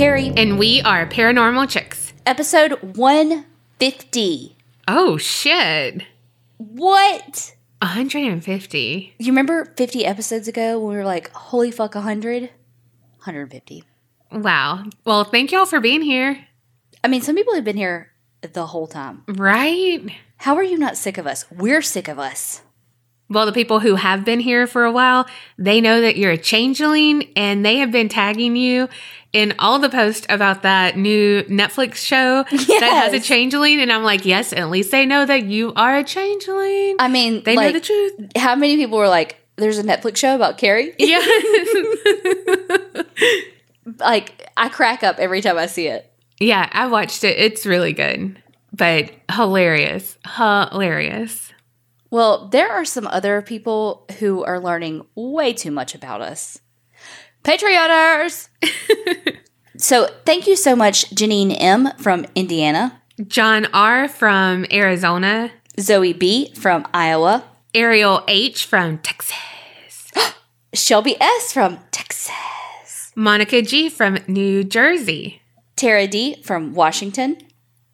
Kerri. And we are Paranormal Chicks. Episode 150. Oh, shit. What? 150. You remember 50 episodes ago when we were like, holy fuck, 100? 150. Wow. Well, thank y'all for being here. I mean, some people have been here the whole time. Right? How are you not sick of us? We're sick of us. Well, the people who have been here for a while, they know that you're a changeling and they have been tagging you in all the posts about that new Netflix show yes. that has a changeling. And I'm like, yes, at least they know that you are a changeling. I mean, they like, know the truth. How many people were like, there's a Netflix show about Kerri? Yeah. like, I crack up every time I see it. Yeah, I watched it. It's really good, but hilarious. Hilarious. Well, there are some other people who are learning way too much about us. Patreoners! so, thank you so much, Janine M. from Indiana, John R. from Arizona, Zoe B. from Iowa, Ariel H. from Texas, Shelby S. from Texas, Monica G. from New Jersey, Tara D. from Washington,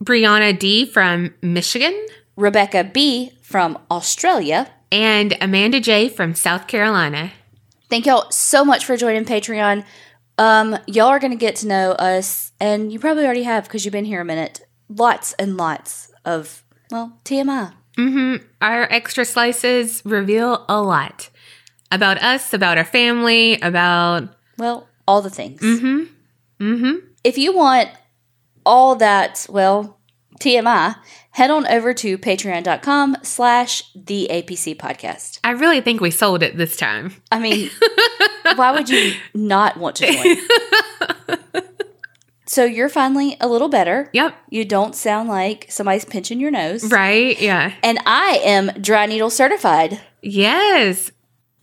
Brianna D. from Michigan, Rebecca B. from Australia, and Amanda J. from South Carolina. Thank y'all so much for joining Patreon. Um, y'all are going to get to know us, and you probably already have because you've been here a minute. Lots and lots of, well, TMI. Mm-hmm. Our extra slices reveal a lot about us, about our family, about well, all the things. Mm-hmm. Mm-hmm. If you want all that, well, TMI, head on over to patreon.com slash the APC podcast. I really think we sold it this time. I mean, why would you not want to join? so you're finally a little better. Yep. You don't sound like somebody's pinching your nose. Right? Yeah. And I am dry needle certified. Yes.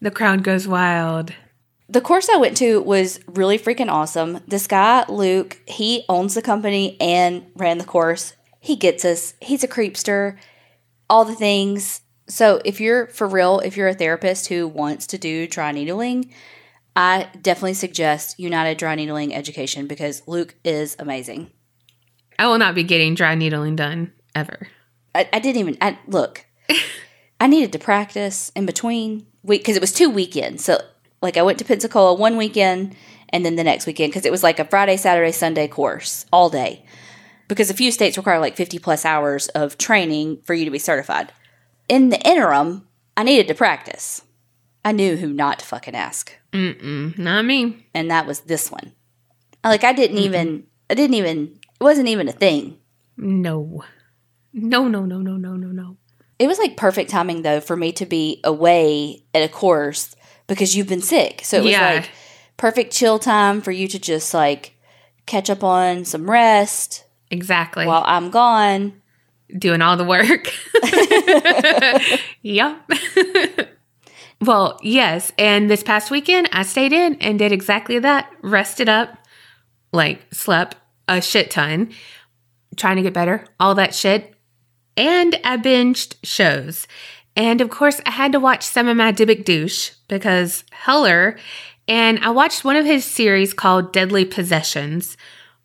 The crowd goes wild. The course I went to was really freaking awesome. This guy, Luke, he owns the company and ran the course. He gets us. He's a creepster, all the things. So if you're for real, if you're a therapist who wants to do dry needling, I definitely suggest United Dry Needling Education because Luke is amazing. I will not be getting dry needling done ever. I, I didn't even I, look. I needed to practice in between week because it was two weekends. So like I went to Pensacola one weekend and then the next weekend because it was like a Friday, Saturday, Sunday course all day. Because a few states require like 50 plus hours of training for you to be certified. In the interim, I needed to practice. I knew who not to fucking ask. Mm-mm, not me. And that was this one. Like I didn't Mm-mm. even, I didn't even, it wasn't even a thing. No. No, no, no, no, no, no, no. It was like perfect timing though for me to be away at a course because you've been sick. So it was Yeah. like perfect chill time for you to just like catch up on some rest Exactly. while I'm gone. Doing all the work. yep. well, yes. And this past weekend, I stayed in and did exactly that. Rested up, like slept a shit ton, trying to get better, all that shit. And I binged shows. And of course, I had to watch some of my Dybbuk douche because Heller. And I watched one of his series called Deadly Possessions,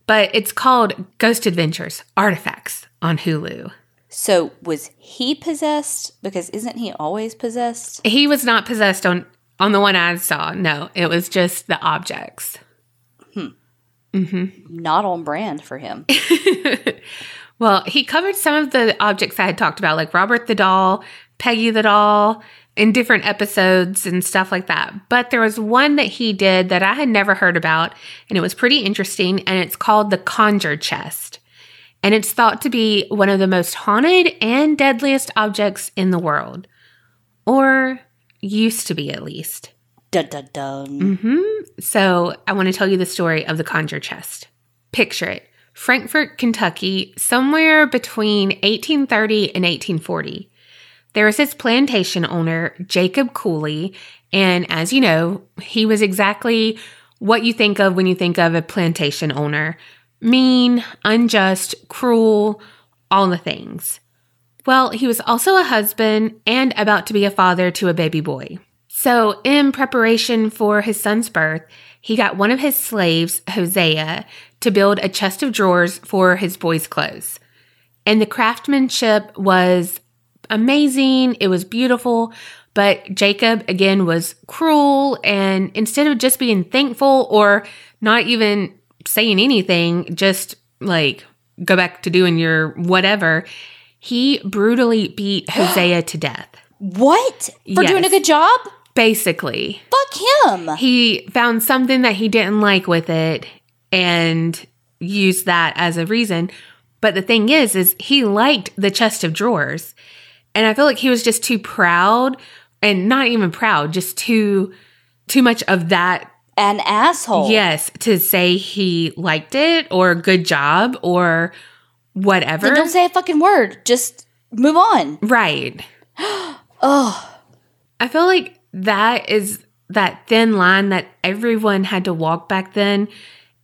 but it's called Ghost Adventures Artifacts on Hulu. So was he possessed? Because isn't he always possessed? He was not possessed on on the one I saw. No, it was just the objects. Hmm. Mm-hmm. Not on brand for him. Well, he covered some of the objects I had talked about, like Robert the doll, Peggy the doll, in different episodes and stuff like that. But there was one that he did that I had never heard about, and it was pretty interesting, and it's called the Conjure Chest. And it's thought to be one of the most haunted and deadliest objects in the world. Or used to be, at least. dun dun dun. hmm So I want to tell you the story of the Conjure Chest. Picture it Frankfort, Kentucky, somewhere between 1830 and 1840. There was this plantation owner, Jacob Cooley, and as you know, he was exactly what you think of when you think of a plantation owner mean, unjust, cruel, all the things. Well, he was also a husband and about to be a father to a baby boy. So, in preparation for his son's birth, he got one of his slaves, Hosea, to build a chest of drawers for his boys' clothes. And the craftsmanship was amazing, it was beautiful, but Jacob again was cruel. And instead of just being thankful or not even saying anything, just like go back to doing your whatever, he brutally beat Hosea to death. What? For doing a good job? Basically, Fuck him. he found something that he didn't like with it and used that as a reason. But the thing is, is he liked the chest of drawers. And I feel like he was just too proud and not even proud, just too too much of that An asshole. yes to say he liked it or good job or whatever. Then don't say a fucking word. Just move on. right. Oh, I feel like that is that thin line that everyone had to walk back then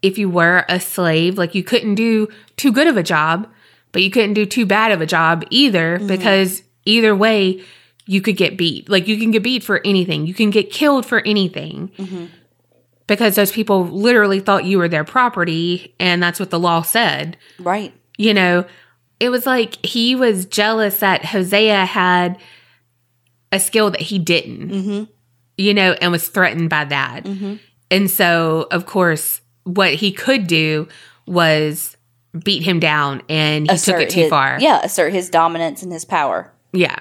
if you were a slave. Like you couldn't do too good of a job, but you couldn't do too bad of a job either mm-hmm. because either way you could get beat. Like you can get beat for anything. You can get killed for anything. Mm-hmm. Because those people literally thought you were their property and that's what the law said right. you know, it was like he was jealous that Hosea had a skill that he didn't, mm-hmm. you know, and was threatened by that. Mm-hmm. And so, of course, what he could do was beat him down and he took it too his, far. Yeah, assert his dominance and his power. Yeah.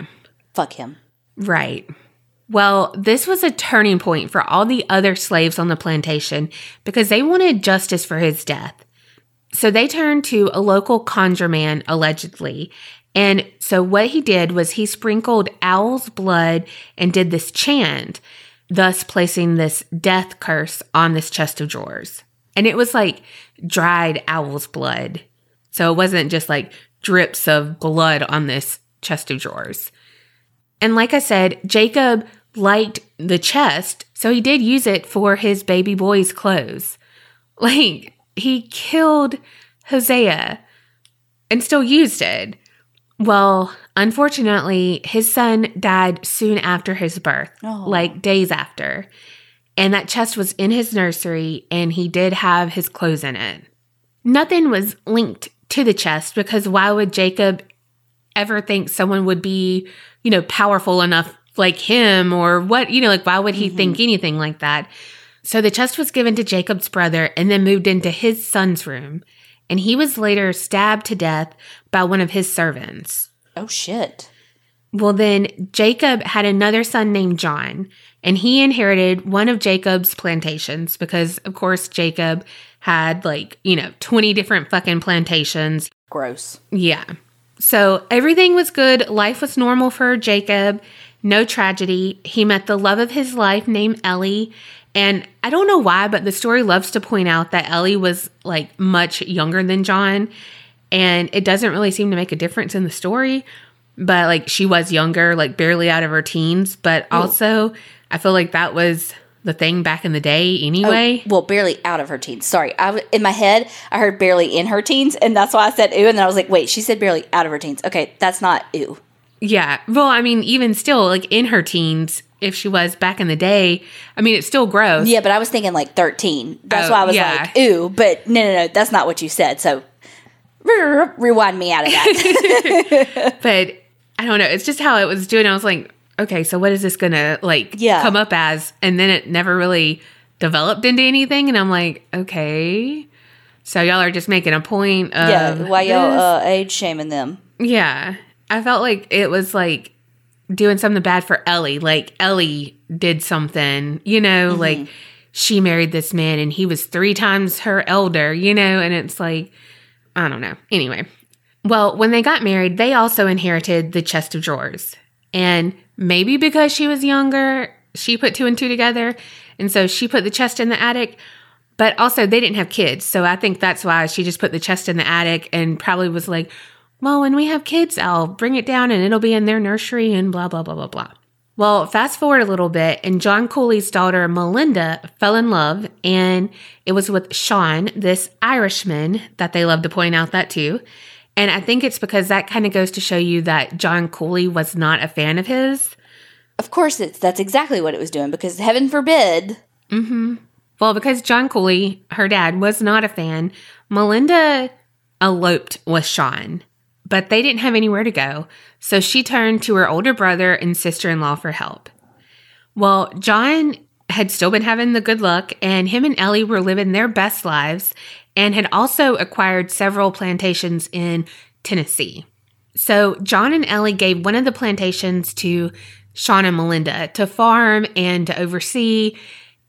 Fuck him. Right. Well, this was a turning point for all the other slaves on the plantation because they wanted justice for his death. So they turned to a local conjure man, allegedly. And so what he did was he sprinkled owl's blood and did this chant, thus placing this death curse on this chest of drawers. And it was like dried owl's blood. So it wasn't just like drips of blood on this chest of drawers. And like I said, Jacob liked the chest, so he did use it for his baby boy's clothes. Like, he killed Hosea and still used it. Well, unfortunately, his son died soon after his birth, Oh. like days after. And that chest was in his nursery, and he did have his clothes in it. Nothing was linked to the chest because why would Jacob ever think someone would be, you know, powerful enough like him or what, you know, like why would he mm-hmm. think anything like that? So the chest was given to Jacob's brother and then moved into his son's room. And he was later stabbed to death by one of his servants. Oh shit. Well, then Jacob had another son named John, and he inherited one of Jacob's plantations because, of course, Jacob had like, you know, 20 different fucking plantations. Gross. Yeah. So everything was good. Life was normal for Jacob. No tragedy. He met the love of his life named Ellie. And I don't know why, but the story loves to point out that Ellie was like much younger than John. And it doesn't really seem to make a difference in the story. But like she was younger, like barely out of her teens. But also, I feel like that was the thing back in the day anyway. Oh, well, barely out of her teens. Sorry, I w- in my head I heard barely in her teens, and that's why I said ooh, and then I was like, wait, she said barely out of her teens. Okay, that's not ooh. Yeah. Well, I mean, even still, like in her teens, if she was back in the day, I mean, it's still gross. Yeah, but I was thinking like thirteen. That's Oh, why I oh, was yeah. like ooh, but no, no, no, that's not what you said. So rewind me out of that. But I don't know. It's just how it was doing. I was like, okay, so what is this to like Yeah. come up as? And then it never really developed into anything. And I'm like, okay. So y'all are just making a point of. yeah, why y'all uh, age shaming them? Yeah. I felt like it was like doing something bad for Ellie. Like Ellie did something, you know, Mm-hmm. like she married this man and he was three times her elder, you know, and it's like, I don't know. Anyway, well, when they got married, they also inherited the chest of drawers. And maybe because she was younger, she put two and two together. And so she put the chest in the attic. But also, they didn't have kids. So I think that's why she just put the chest in the attic and probably was like, well, when we have kids, I'll bring it down and it'll be in their nursery and blah, blah, blah, blah, blah. Well, fast forward a little bit, and John Cooley's daughter, Melinda, fell in love, and it was with Sean, this Irishman that they love to point out that too. And I think it's because that kind of goes to show you that John Cooley was not a fan of his. Of course, it's that's exactly what it was doing because heaven forbid Mm-hmm. Well, because John Cooley, her dad, was not a fan, Melinda eloped with Sean, but they didn't have anywhere to go, so she turned to her older brother and sister in law for help. Well, John had still been having the good luck, and him and Ellie were living their best lives and had also acquired several plantations in Tennessee. So, John and Ellie gave one of the plantations to Sean and Melinda to farm and to oversee.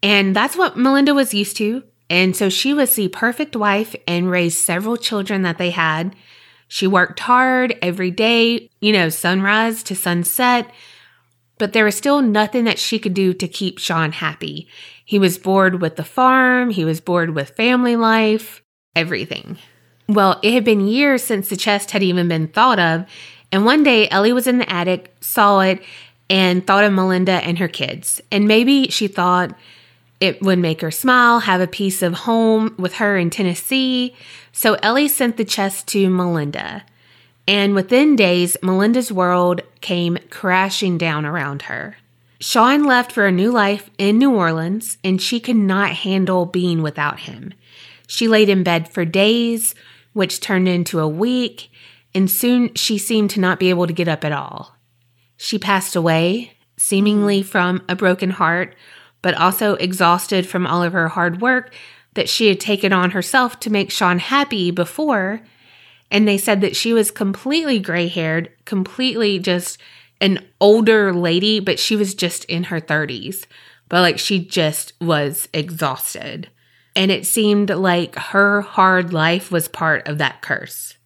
And that's what Melinda was used to. And so she was the perfect wife and raised several children that they had. She worked hard every day, you know, sunrise to sunset, but there was still nothing that she could do to keep Sean happy. He was bored with the farm, he was bored with family life, everything. Well, it had been years since the chest had even been thought of, and one day Ellie was in the attic, saw it, and thought of Melinda and her kids. And maybe she thought it would make her smile, have a piece of home with her in Tennessee. So Ellie sent the chest to Melinda. And within days, Melinda's world came crashing down around her. Sean left for a new life in New Orleans, and she could not handle being without him. She laid in bed for days, which turned into a week, and soon she seemed to not be able to get up at all. She passed away, seemingly from a broken heart, but also exhausted from all of her hard work that she had taken on herself to make Sean happy before. And they said that she was completely gray haired, completely just an older lady, but she was just in her 30s. But like she just was exhausted. And it seemed like her hard life was part of that curse.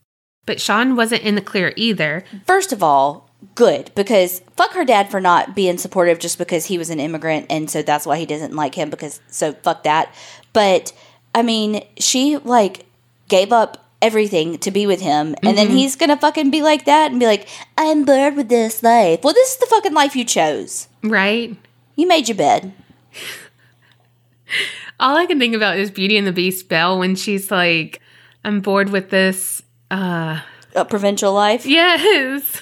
But Sean wasn't in the clear either. First of all, good because fuck her dad for not being supportive just because he was an immigrant and so that's why he doesn't like him because so fuck that. But I mean, she like gave up everything to be with him and mm-hmm. then he's gonna fucking be like that and be like, I'm bored with this life. Well, this is the fucking life you chose. Right. You made your bed. All I can think about is Beauty and the Beast Belle when she's like, I'm bored with this uh a provincial life. Yes.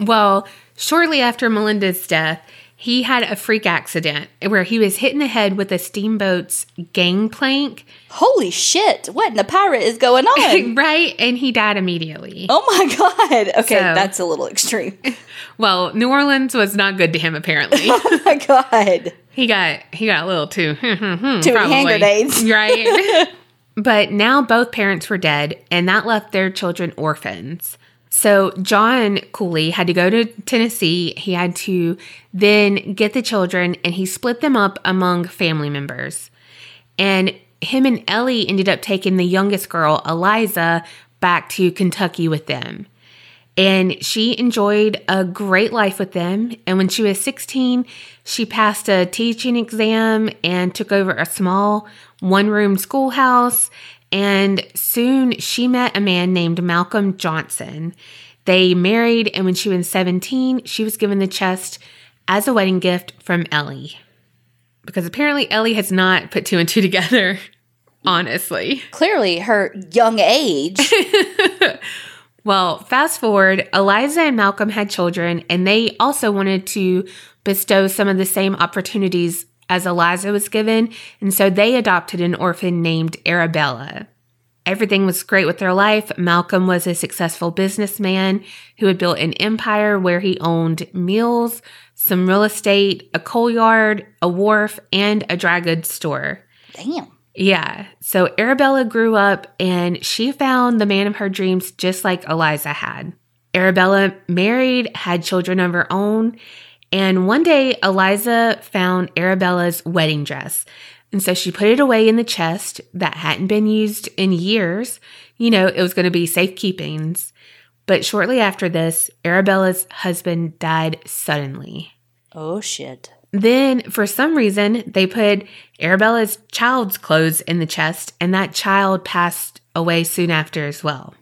Well, shortly after Melinda's death, he had a freak accident where he was hit in the head with a steamboat's gangplank. Holy shit, what in the pirate is going on? right, and he died immediately. Oh my god. Okay, so, that's a little extreme. Well, New Orleans was not good to him apparently. oh my god. He got he got a little too hmm, hmm, hmm, too hand grenades. Right. but now both parents were dead and that left their children orphans. So John Cooley had to go to Tennessee. He had to then get the children and he split them up among family members. And him and Ellie ended up taking the youngest girl, Eliza, back to Kentucky with them. And she enjoyed a great life with them. And when she was 16, she passed a teaching exam and took over a small one room schoolhouse and soon she met a man named Malcolm Johnson. They married, and when she was 17, she was given the chest as a wedding gift from Ellie. Because apparently Ellie has not put two and two together, honestly. Clearly, her young age. well, fast forward, Eliza and Malcolm had children, and they also wanted to bestow some of the same opportunities as Eliza was given, and so they adopted an orphan named Arabella. Everything was great with their life. Malcolm was a successful businessman who had built an empire where he owned mills, some real estate, a coal yard, a wharf, and a dry goods store. Damn. Yeah. So Arabella grew up and she found the man of her dreams just like Eliza had. Arabella married, had children of her own, and one day, Eliza found Arabella's wedding dress. And so she put it away in the chest that hadn't been used in years. You know, it was going to be safekeepings. But shortly after this, Arabella's husband died suddenly. Oh, shit. Then, for some reason, they put Arabella's child's clothes in the chest, and that child passed away soon after as well.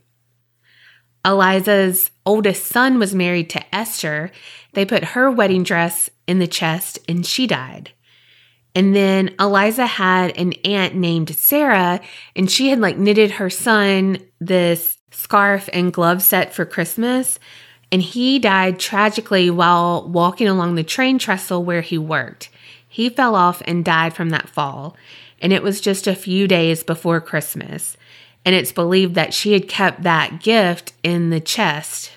Eliza's oldest son was married to Esther. They put her wedding dress in the chest and she died. And then Eliza had an aunt named Sarah, and she had like knitted her son this scarf and glove set for Christmas. And he died tragically while walking along the train trestle where he worked. He fell off and died from that fall, and it was just a few days before Christmas. And it's believed that she had kept that gift in the chest.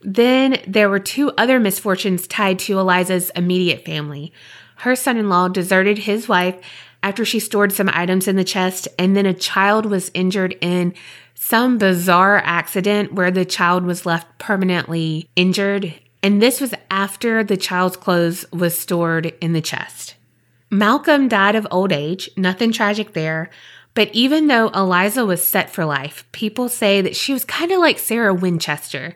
Then there were two other misfortunes tied to Eliza's immediate family. Her son in law deserted his wife after she stored some items in the chest, and then a child was injured in some bizarre accident where the child was left permanently injured. And this was after the child's clothes was stored in the chest. Malcolm died of old age, nothing tragic there. But even though Eliza was set for life, people say that she was kind of like Sarah Winchester,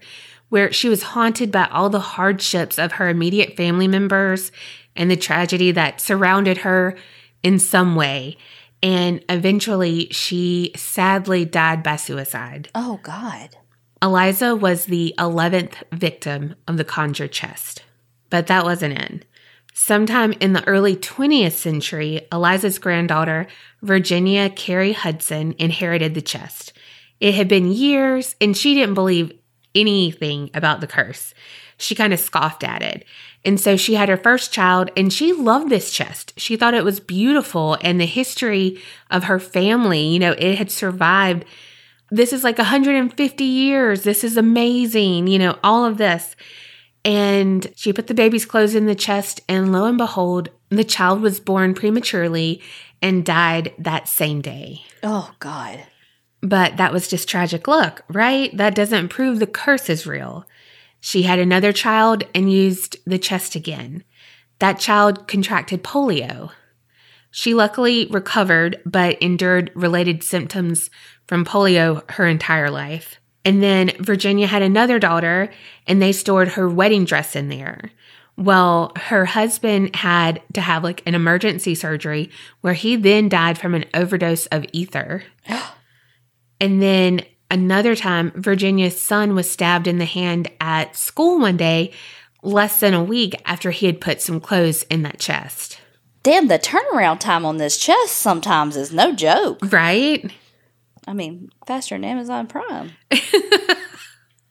where she was haunted by all the hardships of her immediate family members and the tragedy that surrounded her in some way. And eventually, she sadly died by suicide. Oh, God. Eliza was the 11th victim of the conjure chest. But that wasn't it. Sometime in the early 20th century, Eliza's granddaughter, Virginia Cary Hudson, inherited the chest. It had been years, and she didn't believe anything about the curse. She kind of scoffed at it. And so she had her first child, and she loved this chest. She thought it was beautiful, and the history of her family, you know, it had survived. This is like 150 years. This is amazing, you know, all of this. And she put the baby's clothes in the chest, and lo and behold, the child was born prematurely and died that same day. Oh, God. But that was just tragic luck, right? That doesn't prove the curse is real. She had another child and used the chest again. That child contracted polio. She luckily recovered, but endured related symptoms from polio her entire life. And then Virginia had another daughter, and they stored her wedding dress in there. Well, her husband had to have like an emergency surgery where he then died from an overdose of ether. and then another time, Virginia's son was stabbed in the hand at school one day, less than a week after he had put some clothes in that chest. Damn, the turnaround time on this chest sometimes is no joke. Right? I mean, faster than Amazon Prime.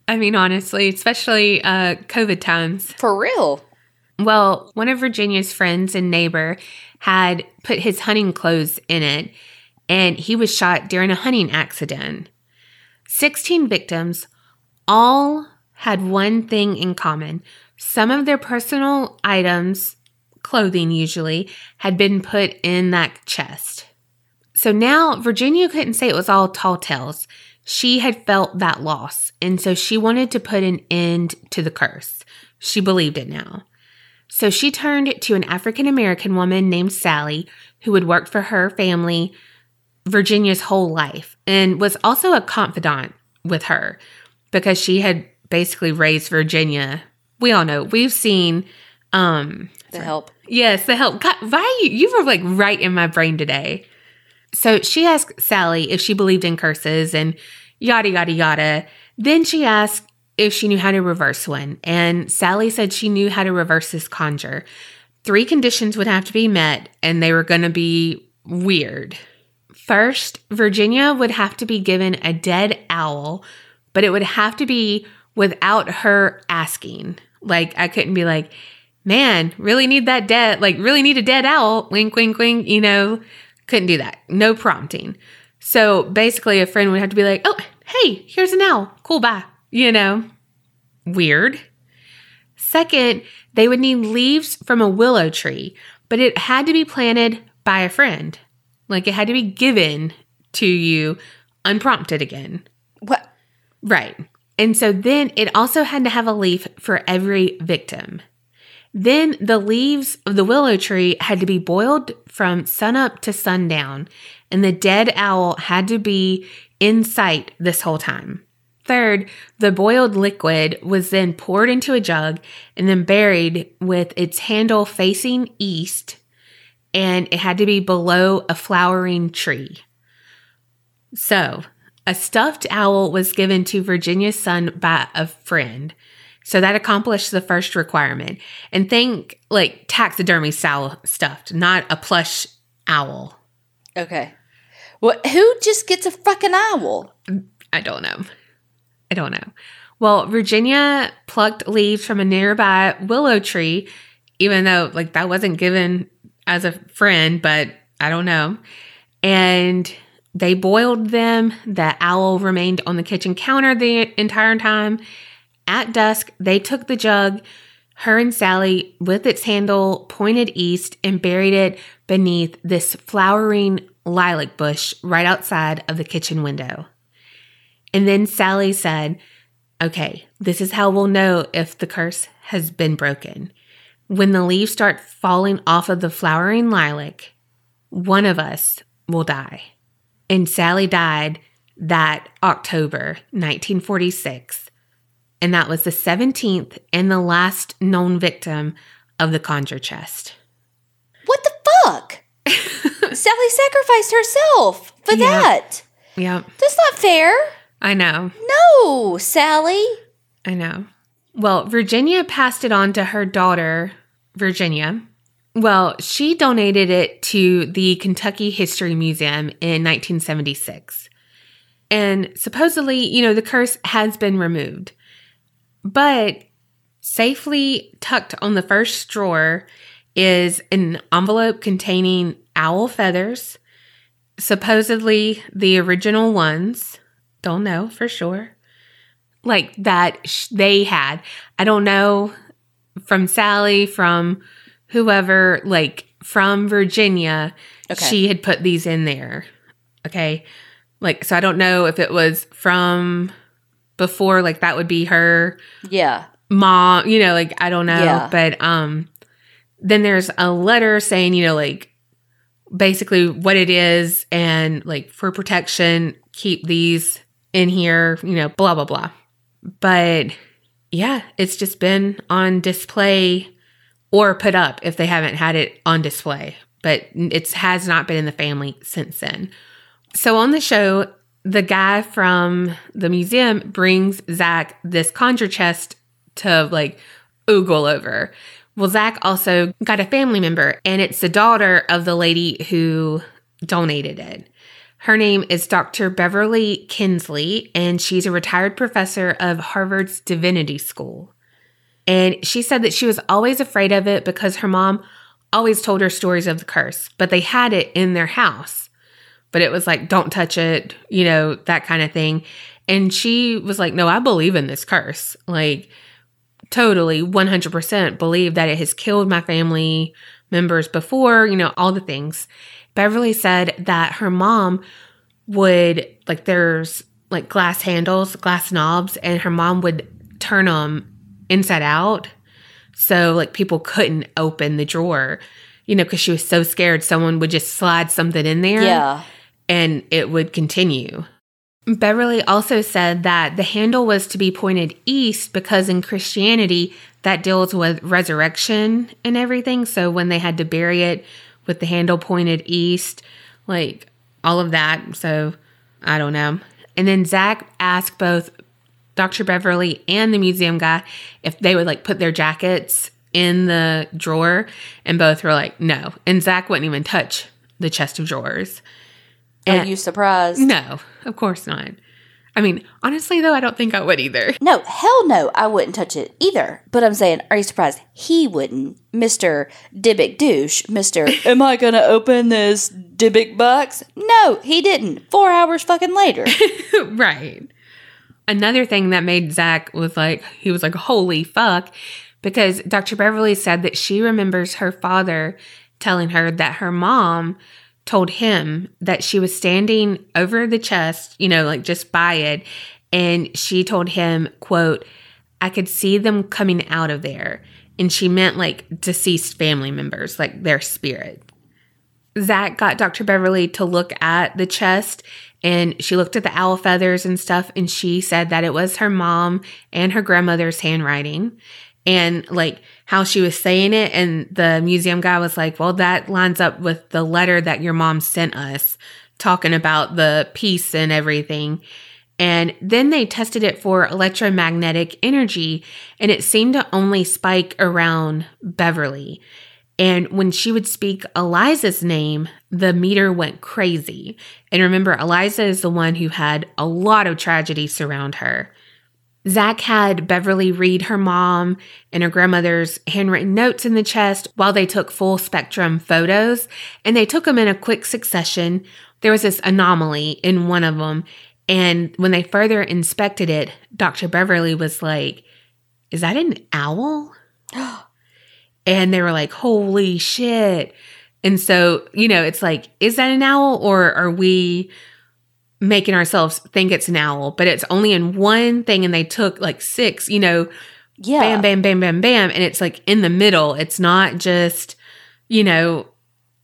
I mean, honestly, especially uh, COVID times. For real. Well, one of Virginia's friends and neighbor had put his hunting clothes in it, and he was shot during a hunting accident. 16 victims all had one thing in common. Some of their personal items, clothing usually, had been put in that chest. So now Virginia couldn't say it was all tall tales. She had felt that loss, and so she wanted to put an end to the curse. She believed it now. So she turned to an African American woman named Sally, who had worked for her family Virginia's whole life and was also a confidant with her because she had basically raised Virginia. We all know we've seen um The help. yes, the help. God, why you you were like right in my brain today. So she asked Sally if she believed in curses and yada yada yada. Then she asked if she knew how to reverse one, and Sally said she knew how to reverse this conjure. Three conditions would have to be met, and they were going to be weird. First, Virginia would have to be given a dead owl, but it would have to be without her asking. Like, I couldn't be like, man, really need that dead, like, really need a dead owl. Wink, wink, wink, you know, couldn't do that. No prompting. So basically, a friend would have to be like, oh, hey, here's an owl. Cool, bye. You know, weird. Second, they would need leaves from a willow tree, but it had to be planted by a friend. Like it had to be given to you unprompted again. What? Right. And so then it also had to have a leaf for every victim. Then the leaves of the willow tree had to be boiled from sunup to sundown, and the dead owl had to be in sight this whole time. Third, the boiled liquid was then poured into a jug and then buried with its handle facing east, and it had to be below a flowering tree. So, a stuffed owl was given to Virginia's son by a friend. So that accomplished the first requirement. And think like taxidermy style stuffed, not a plush owl. Okay. Well, who just gets a fucking owl? I don't know. I don't know. Well, Virginia plucked leaves from a nearby willow tree, even though like that wasn't given as a friend, but I don't know. And they boiled them. The owl remained on the kitchen counter the entire time. At dusk, they took the jug, her and Sally, with its handle pointed east, and buried it beneath this flowering lilac bush right outside of the kitchen window. And then Sally said, Okay, this is how we'll know if the curse has been broken. When the leaves start falling off of the flowering lilac, one of us will die. And Sally died that October 1946. And that was the 17th and the last known victim of the conjure chest. What the fuck? Sally sacrificed herself for Yeah. that. Yeah, That's not fair. I know. No, Sally. I know. Well, Virginia passed it on to her daughter, Virginia. Well, she donated it to the Kentucky History Museum in 1976. And supposedly, you know, the curse has been removed. But safely tucked on the first drawer is an envelope containing owl feathers, supposedly the original ones. Don't know for sure like that sh- they had. I don't know from Sally, from whoever, like from Virginia, Okay. she had put these in there. Okay. Like, so I don't know if it was from before, like that would be her Yeah. mom, you know, like I don't know. Yeah. But um then there's a letter saying, you know, like basically what it is and like for protection, keep these in here, you know, blah blah blah. But yeah, it's just been on display or put up if they haven't had it on display. But it has not been in the family since then. So on the show, the guy from the museum brings Zak this conjure chest to like oogle over. Well, Zak also got a family member, and it's the daughter of the lady who donated it. Her name is Dr. Beverly Kienzle, and she's a retired professor of Harvard's Divinity School. And she said that she was always afraid of it because her mom always told her stories of the curse, but they had it in their house. But it was like, don't touch it, you know, that kind of thing. And she was like, no, I believe in this curse. Like, totally 100% believe that it has killed my family members before, you know, all the things. Beverly said that her mom would, like, there's like glass handles, glass knobs, and her mom would turn them inside out. So, like, people couldn't open the drawer, you know, because she was so scared someone would just slide something in there Yeah. And it would continue. Beverly also said that the handle was to be pointed east because in Christianity, that deals with resurrection and everything. So when they had to bury it with the handle pointed east, like all of that. So I don't know. And then Zak asked both Dr. Beverly and the museum guy if they would like put their jackets in the drawer, and both were like, no. And Zak wouldn't even touch the chest of drawers. Are And- you surprised? no, of course not. I mean, honestly, though, I don't think I would either. No, hell no, I wouldn't touch it either. But I'm saying, are you surprised? He wouldn't. Mr. Dybbuk douche. Mr. Am I gonna open this Dybbuk box? No, he didn't. Four hours fucking later. right. Another thing that made Zak was like, he was like, holy fuck, because Dr. Beverly said that she remembers her father telling her that her mom told him that she was standing over the chest, you know, like just by it, and she told him, quote, I could see them coming out of there. And she meant like deceased family members, like their spirit. Zak got Dr. Beverly to look at the chest and she looked at the owl feathers and stuff and she said that it was her mom and her grandmother's handwriting and like how she was saying it and the museum guy was like well that lines up with the letter that your mom sent us talking about the peace and everything and then they tested it for electromagnetic energy and it seemed to only spike around beverly and when she would speak Eliza's name, the meter went crazy. And remember, Eliza is the one who had a lot of tragedy surround her. Zak had Beverly read her mom and her grandmother's handwritten notes in the chest while they took full spectrum photos, and they took them in a quick succession. There was this anomaly in one of them, and when they further inspected it, Dr. Beverly was like, Is that an owl? and they were like, Holy shit. And so, you know, it's like, is that an owl or are we making ourselves think it's an owl? But it's only in one thing and they took like six, you know, Yeah. bam, bam, bam, bam, bam. And it's like in the middle. It's not just, you know,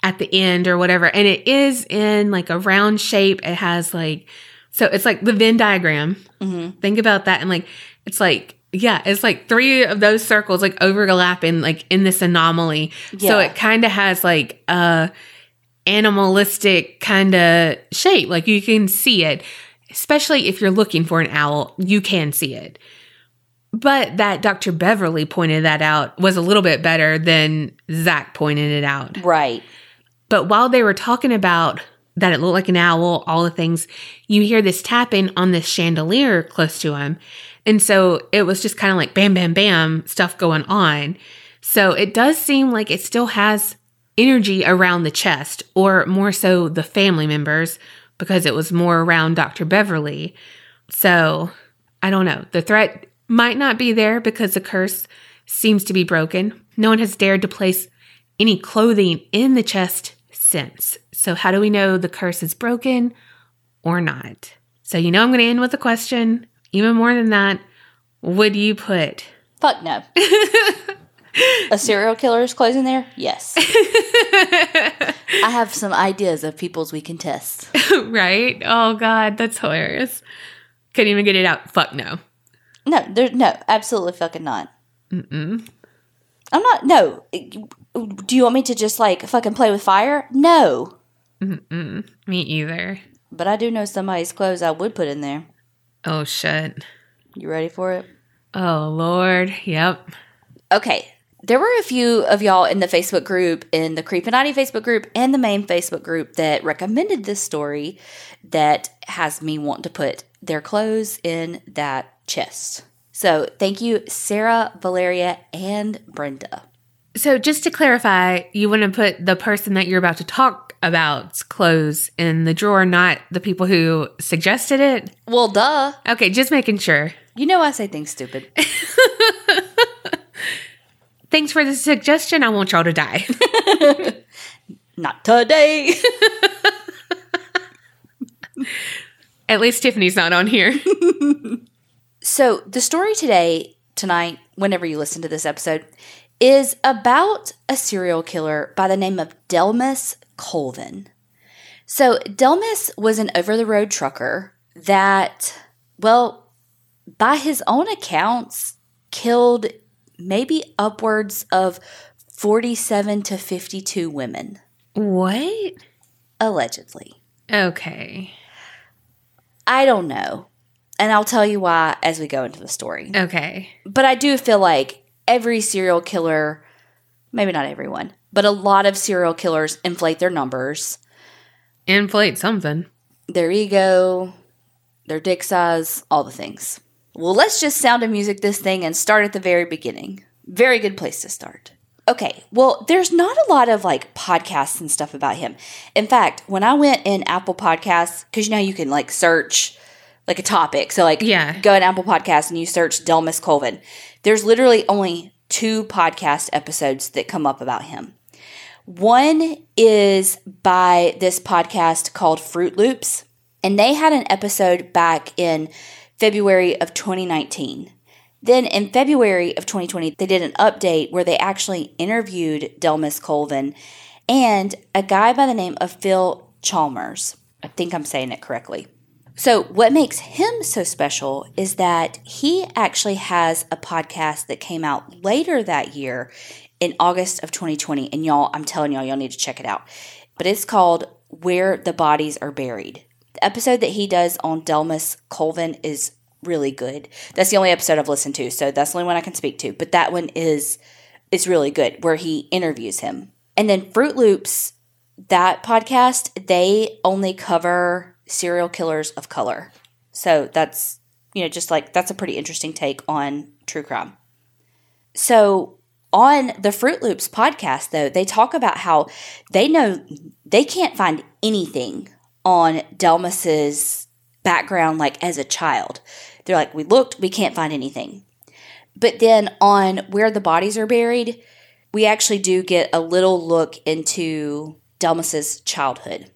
at the end or whatever. And it is in like a round shape. It has like, so it's like the Venn diagram. Mhm. Think about that. And like, it's like, yeah, it's like three of those circles like overlapping like in this anomaly. So it kind of has like a animalistic kind of shape. Like you can see it, especially if you're looking for an owl, you can see it. But that Dr. Beverly pointed that out was a little bit better than Zak pointed it out. Right. But while they were talking about that it looked like an owl, all the things, you hear this tapping on this chandelier close to him. And so it was just kind of like bam, bam, bam stuff going on. So it does seem like it still has energy around the chest, or more so the family members, because it was more around Dr. Beverly. So I don't know. The threat might not be there because the curse seems to be broken. No one has dared to place any clothing in the chest since. So, how do we know the curse is broken or not? So, you know, I'm going to end with a question. Even more than that, would you put Fuck no. A serial killer's clothes in there? Yes. I have some ideas of people's we can test. right? Oh, God, that's hilarious. Couldn't even get it out. Fuck no. No, there's no, absolutely fucking not. Mm-mm. I'm not. No. Do you want me to just like fucking play with fire? No. Mm-mm. Me either. But I do know somebody's clothes I would put in there. Oh, shit. You ready for it? Oh, Lord. Yep. Okay. There were a few of y'all in the Facebook group, in the Creepinati Facebook group, and the main Facebook group that recommended this story that has me want to put their clothes in that chest. So thank you, Sarah, Valeria, and Brenda. So, just to clarify, you want to put the person that you're about to talk about's clothes in the drawer, not the people who suggested it? Well, duh. Okay, just making sure. You know I say things stupid. Thanks for the suggestion. I want y'all to die. Not today. At least Tiffany's not on here. So, the story today, tonight, whenever you listen to this episode, is about a serial killer by the name of Dellmus Colvin. So, Dellmus was an over the road trucker that, well, by his own accounts, killed maybe upwards of 47 to 52 women, what? allegedly. Okay. I don't know. And I'll tell you why as we go into the story. Okay. But I do feel like every serial killer, maybe not everyone, but a lot of serial killers inflate their numbers, Inflate something. their ego, their dick size, all the things. Well, let's just sound of music this thing and start at the very beginning. Very good place to start. Okay, well, there's not a lot of like podcasts and stuff about him. In fact, when I went in Apple Podcasts, because you know you can like search like a topic. So like Yeah. go in Apple Podcasts and you search Dellmus Colvin. There's literally only two podcast episodes that come up about him. One is by this podcast called Fruit Loops, and they had an episode back in February of 2019. Then in February of 2020, they did an update where they actually interviewed Dellmus Colvin and a guy by the name of Phil Chalmers. I think I'm saying it correctly. So, what makes him so special is that he actually has a podcast that came out later that year in August of 2020. And y'all, I'm telling y'all, y'all need to check it out. But it's called Where the Bodies Are Buried. The episode that he does on Dellmus Colvin is really good. That's the only episode I've listened to, so that's the only one I can speak to. But that one is is really good, where he interviews him. And then Fruit Loops, that podcast, they only cover serial killers of color. So that's you know, just like that's a pretty interesting take on true crime. So, on the Fruit Loops podcast, though, they talk about how they know they can't find anything on Dellmus's background, like as a child. They're like, we looked, we can't find anything. But then on where the bodies are buried, we actually do get a little look into Dellmus's childhood.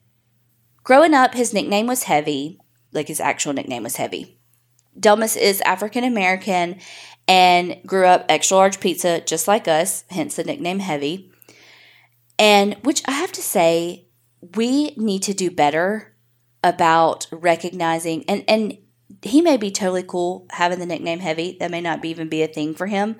Growing up, his nickname was Heavy, like his actual nickname was Heavy. Dellmus is African American and grew up extra large pizza just like us, hence the nickname Heavy. And which I have to say, we need to do better about recognizing and and he may be totally cool having the nickname Heavy. That may not be, even be a thing for him,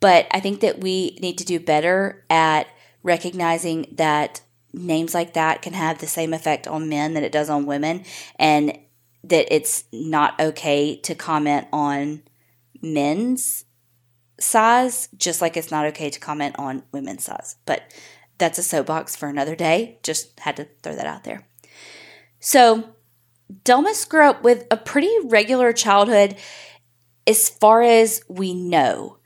but I think that we need to do better at recognizing that names like that can have the same effect on men that it does on women and that it's not okay to comment on men's size just like it's not okay to comment on women's size. But that's a soapbox for another day. Just had to throw that out there. So, Dellmus grew up with a pretty regular childhood as far as we know.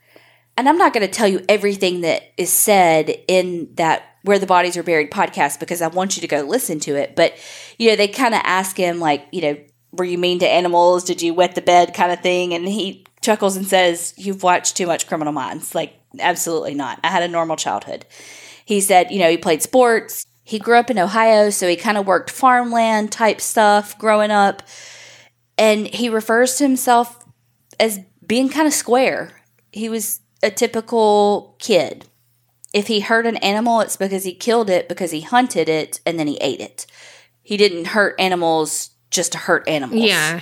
And I'm not going to tell you everything that is said in that Where the Bodies Are Buried podcast because I want you to go listen to it. But, you know, they kind of ask him, like, you know, were you mean to animals? Did you wet the bed kind of thing? And he chuckles and says, You've watched too much Criminal Minds. Like, absolutely not. I had a normal childhood. He said, you know, he played sports. He grew up in Ohio, so he kind of worked farmland type stuff growing up. And he refers to himself as being kind of square. He was a typical kid. If he hurt an animal, it's because he killed it because he hunted it and then he ate it. He didn't hurt animals just to hurt animals. Yeah.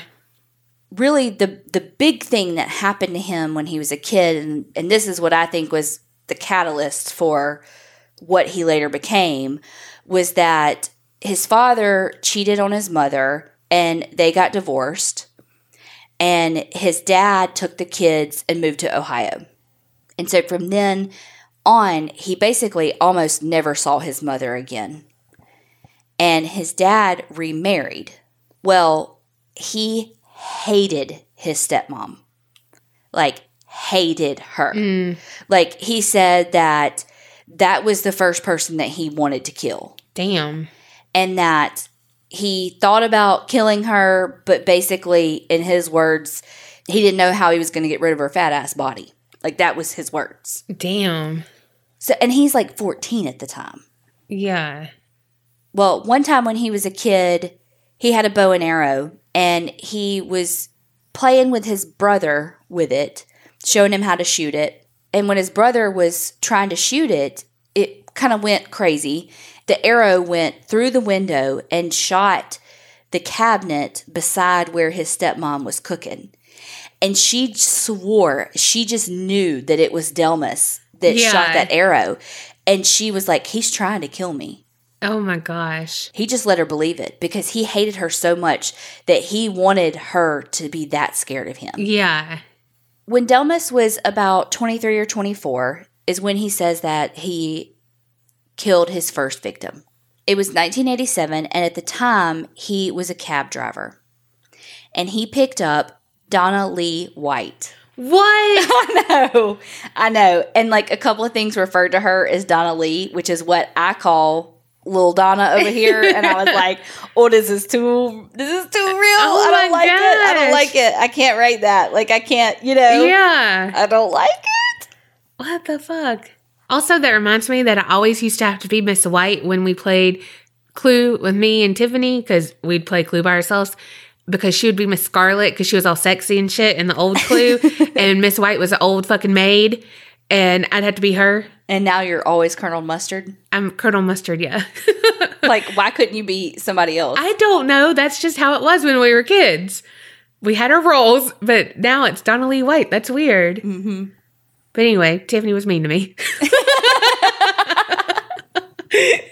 Really the the big thing that happened to him when he was a kid and, and this is what I think was the catalyst for what he later became was that his father cheated on his mother and they got divorced and his dad took the kids and moved to Ohio. And so from then on, he basically almost never saw his mother again. And his dad remarried. Well, he hated his stepmom. Like, hated her. Mm. Like, he said that that was the first person that he wanted to kill. Damn. And that he thought about killing her, but basically, in his words, he didn't know how he was going to get rid of her fat ass body. Like, that was his words. Damn. So, and he's like 14 at the time. Yeah. Well, one time when he was a kid, he had a bow and arrow and he was playing with his brother with it, showing him how to shoot it. And when his brother was trying to shoot it, it kind of went crazy. The arrow went through the window and shot the cabinet beside where his stepmom was cooking. And she swore, she just knew that it was Dellmus that Yeah. shot that arrow. And she was like, he's trying to kill me. Oh my gosh. He just let her believe it because he hated her so much that he wanted her to be that scared of him. Yeah. When Dellmus was about 23 or 24 is when he says that he killed his first victim. It was 1987 and at the time he was a cab driver. And he picked up Donna Lee White. What? I know. I know. And like a couple of things referred to her as Donna Lee, which is what I call little Donna over here. and I was like, oh, this is too this is too real. Oh I don't like it. I don't like it. I can't write that. Like I can't, you know. yeah. I don't like it. What the fuck? Also, that reminds me that I always used to have to be Miss White when we played Clue with me and Tiffany because we'd play Clue by ourselves. Because she would be Miss Scarlet because she was all sexy and shit in the old Clue, and Miss White was an old fucking maid, and I'd have to be her. And now you're always Colonel Mustard. I'm Colonel Mustard, yeah. Like, why couldn't you be somebody else? I don't know. That's just how it was when we were kids. We had our roles, but now it's Donna Lee White. That's weird. mm-hmm. But anyway, Tiffany was mean to me.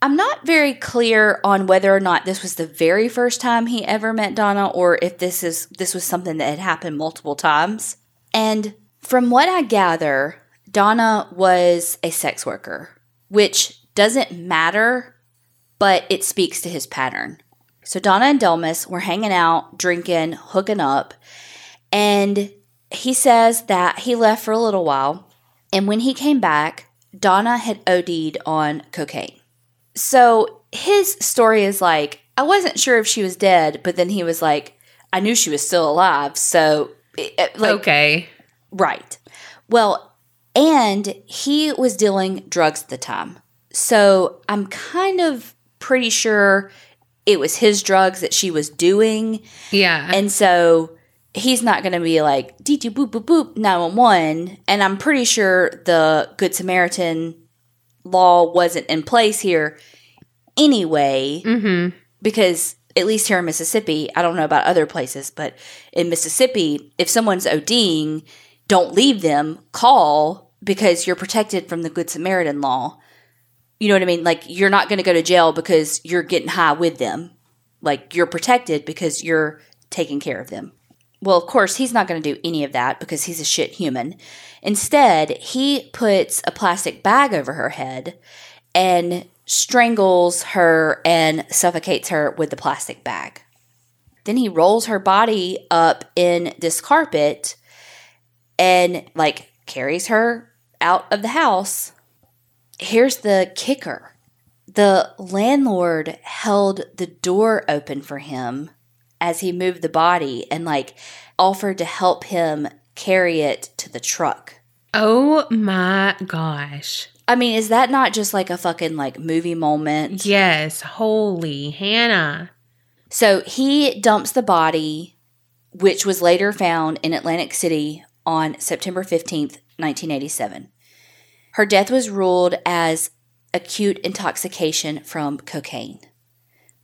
I'm not very clear on whether or not this was the very first time he ever met Donna or if this is this was something that had happened multiple times. And from what I gather, Donna was a sex worker, which doesn't matter, but it speaks to his pattern. So Donna and Dellmus were hanging out, drinking, hooking up, and he says that he left for a little while. And when he came back, Donna had OD'd on cocaine. So his story is like, I wasn't sure if she was dead, but then he was like, I knew she was still alive. So, it, like, okay. Right. Well, and he was dealing drugs at the time. So I'm kind of pretty sure it was his drugs that she was doing. Yeah. And so he's not going to be like, DT boop, boop, boop, 911. And I'm pretty sure the Good Samaritan law wasn't in place here anyway, mm-hmm. because at least here in Mississippi, I don't know about other places, but in Mississippi, if someone's ODing, don't leave them, call because you're protected from the Good Samaritan law. You know what I mean? Like you're not going to go to jail because you're getting high with them. Like you're protected because you're taking care of them. Well, of course, he's not going to do any of that because he's a shit human. Instead, he puts a plastic bag over her head and strangles her and suffocates her with the plastic bag. Then he rolls her body up in this carpet and like carries her out of the house. Here's the kicker the landlord held the door open for him as he moved the body and like offered to help him carry it to the truck. Oh my gosh. I mean, is that not just like a fucking like movie moment? Yes. Holy Hannah. So he dumps the body, which was later found in Atlantic City on September 15th, 1987. Her death was ruled as acute intoxication from cocaine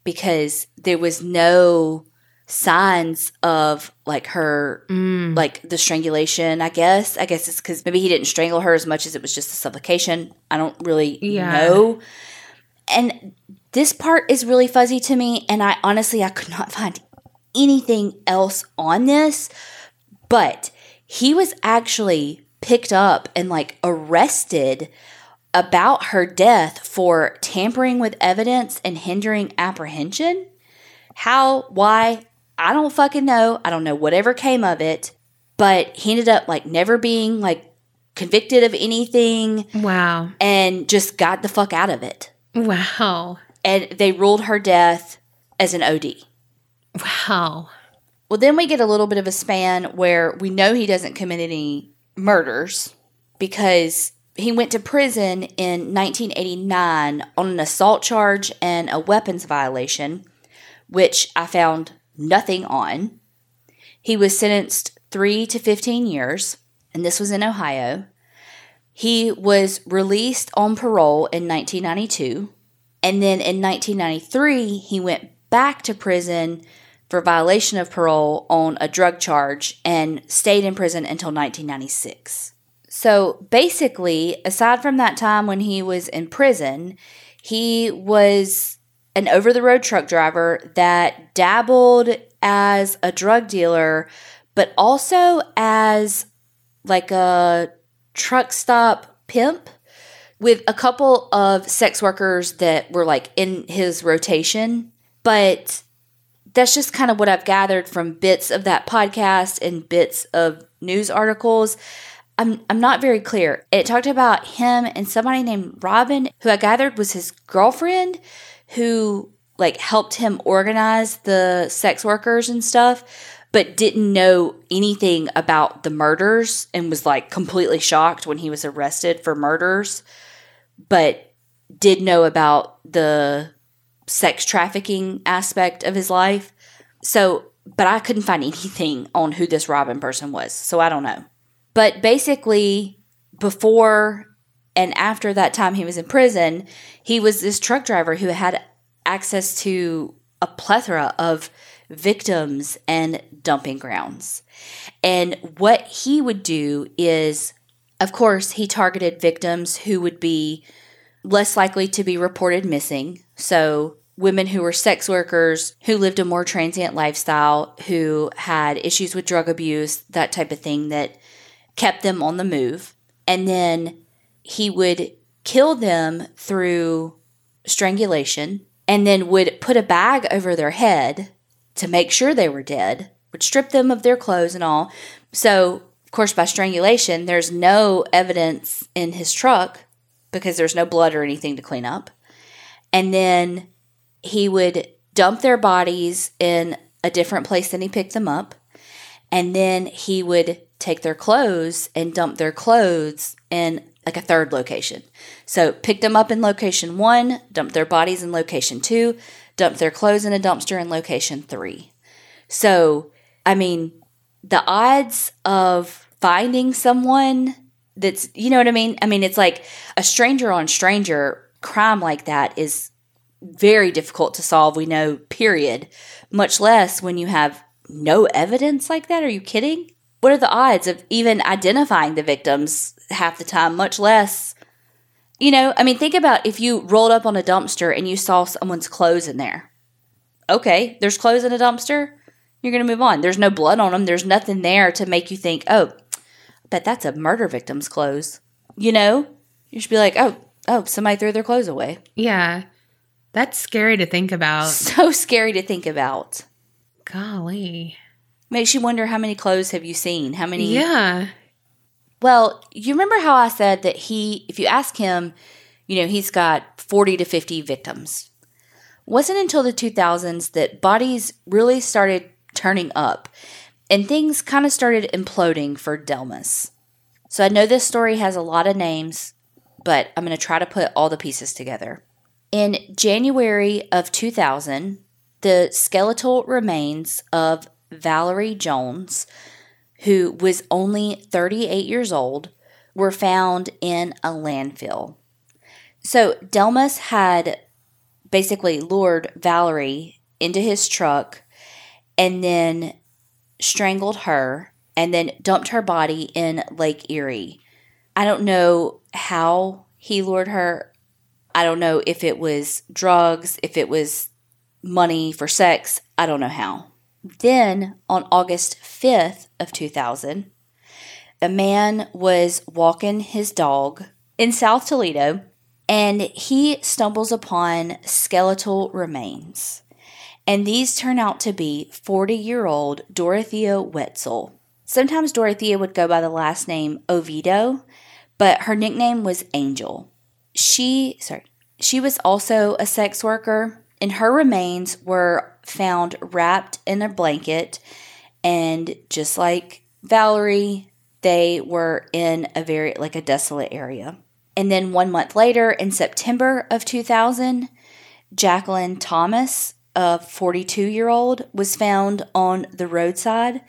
because there was no signs of like her Mm. like the strangulation i guess i guess it's because maybe he didn't strangle her as much as it was just a suffocation i don't really Yeah. know and this part is really fuzzy to me and i honestly i could not find anything else on this but he was actually picked up and like arrested about her death for tampering with evidence and hindering apprehension how why i don't fucking know i don't know whatever came of it but he ended up like never being like convicted of anything Wow. and just got the fuck out of it Wow. and they ruled her death as an od Wow. Well then we get a little bit of a span where we know he doesn't commit any murders because he went to prison in 1989 on an assault charge and a weapons violation which i found nothing on. He was sentenced 3 to 15 years and this was in ohio. He was released on parole in 1992 and then in 1993 he went back to prison for violation of parole on a drug charge and stayed in prison until 1996. So basically, aside from that time when he was in prison, he was an over the road truck driver that dabbled as a drug dealer, but also as like a truck stop pimp with a couple of sex workers that were like in his rotation. But that's just kind of what I've gathered from bits of that podcast and bits of news articles. I'm I'm not very clear. It talked about him and somebody named Robin, who I gathered was his girlfriend, who like helped him organize the sex workers and stuff, but didn't know anything about the murders and was like completely shocked when he was arrested for murders, but did know about the sex trafficking aspect of his life. So, but I couldn't find anything on who this Robin person was. So I don't know. But basically, before and after that time he was in prison, he was this truck driver who had access to a plethora of victims and dumping grounds. And what he would do is, of course, he targeted victims who would be less likely to be reported missing. So, women who were sex workers, who lived a more transient lifestyle, who had issues with drug abuse, that type of thing that kept them on the move. And then he would kill them through strangulation and then would put a bag over their head to make sure they were dead, would strip them of their clothes and all. So, of course, by strangulation, there's no evidence in his truck because there's no blood or anything to clean up. And then he would dump their bodies in a different place than he picked them up. And then he would take their clothes and dump their clothes in like a third location. So picked them up in location one, dumped their bodies in location two, dumped their clothes in a dumpster in location three. So, I mean, the odds of finding someone that's, you know what I mean? I mean, it's like a stranger on stranger crime like that is very difficult to solve, we know, period. Much less when you have no evidence like that. Are you kidding? What are the odds of even identifying the victims half the time, much less? You know, I mean, think about if you rolled up on a dumpster and you saw someone's clothes in there. Okay, there's clothes in a dumpster. You're going to move on. There's no blood on them. There's nothing there to make you think, oh, bet that's a murder victim's clothes. You know, you should be like, oh, oh, somebody threw their clothes away. Yeah. That's scary to think about. So scary to think about. Golly. Makes you wonder how many clothes have you seen? How many? Yeah. Well, you remember how I said that he, if you ask him, you know, he's got 40 to 50 victims. Wasn't until the 2000s that bodies really started turning up and things kind of started imploding for Dellmus. So I know this story has a lot of names, but I'm going to try to put all the pieces together. In January of 2000, the skeletal remains of Valerie Jones, who was only 38 years old, were found in a landfill. So Dellmus had basically lured Valerie into his truck and then strangled her and then dumped her body in Lake Erie. I don't know how he lured her. I don't know if it was drugs, if it was money for sex. I don't know how. Then on August 5th of 2000, a man was walking his dog in South Toledo and he stumbles upon skeletal remains. And these turn out to be 40 year old Dorothea Wetzel. Sometimes Dorothea would go by the last name Oviedo, but her nickname was Angel. She, sorry, she was also a sex worker, and her remains were found wrapped in a blanket. And just like Valerie, they were in a very, like a desolate area. And then one month later, in September of 2000, Jacqueline Thomas, a 42 year old, was found on the roadside.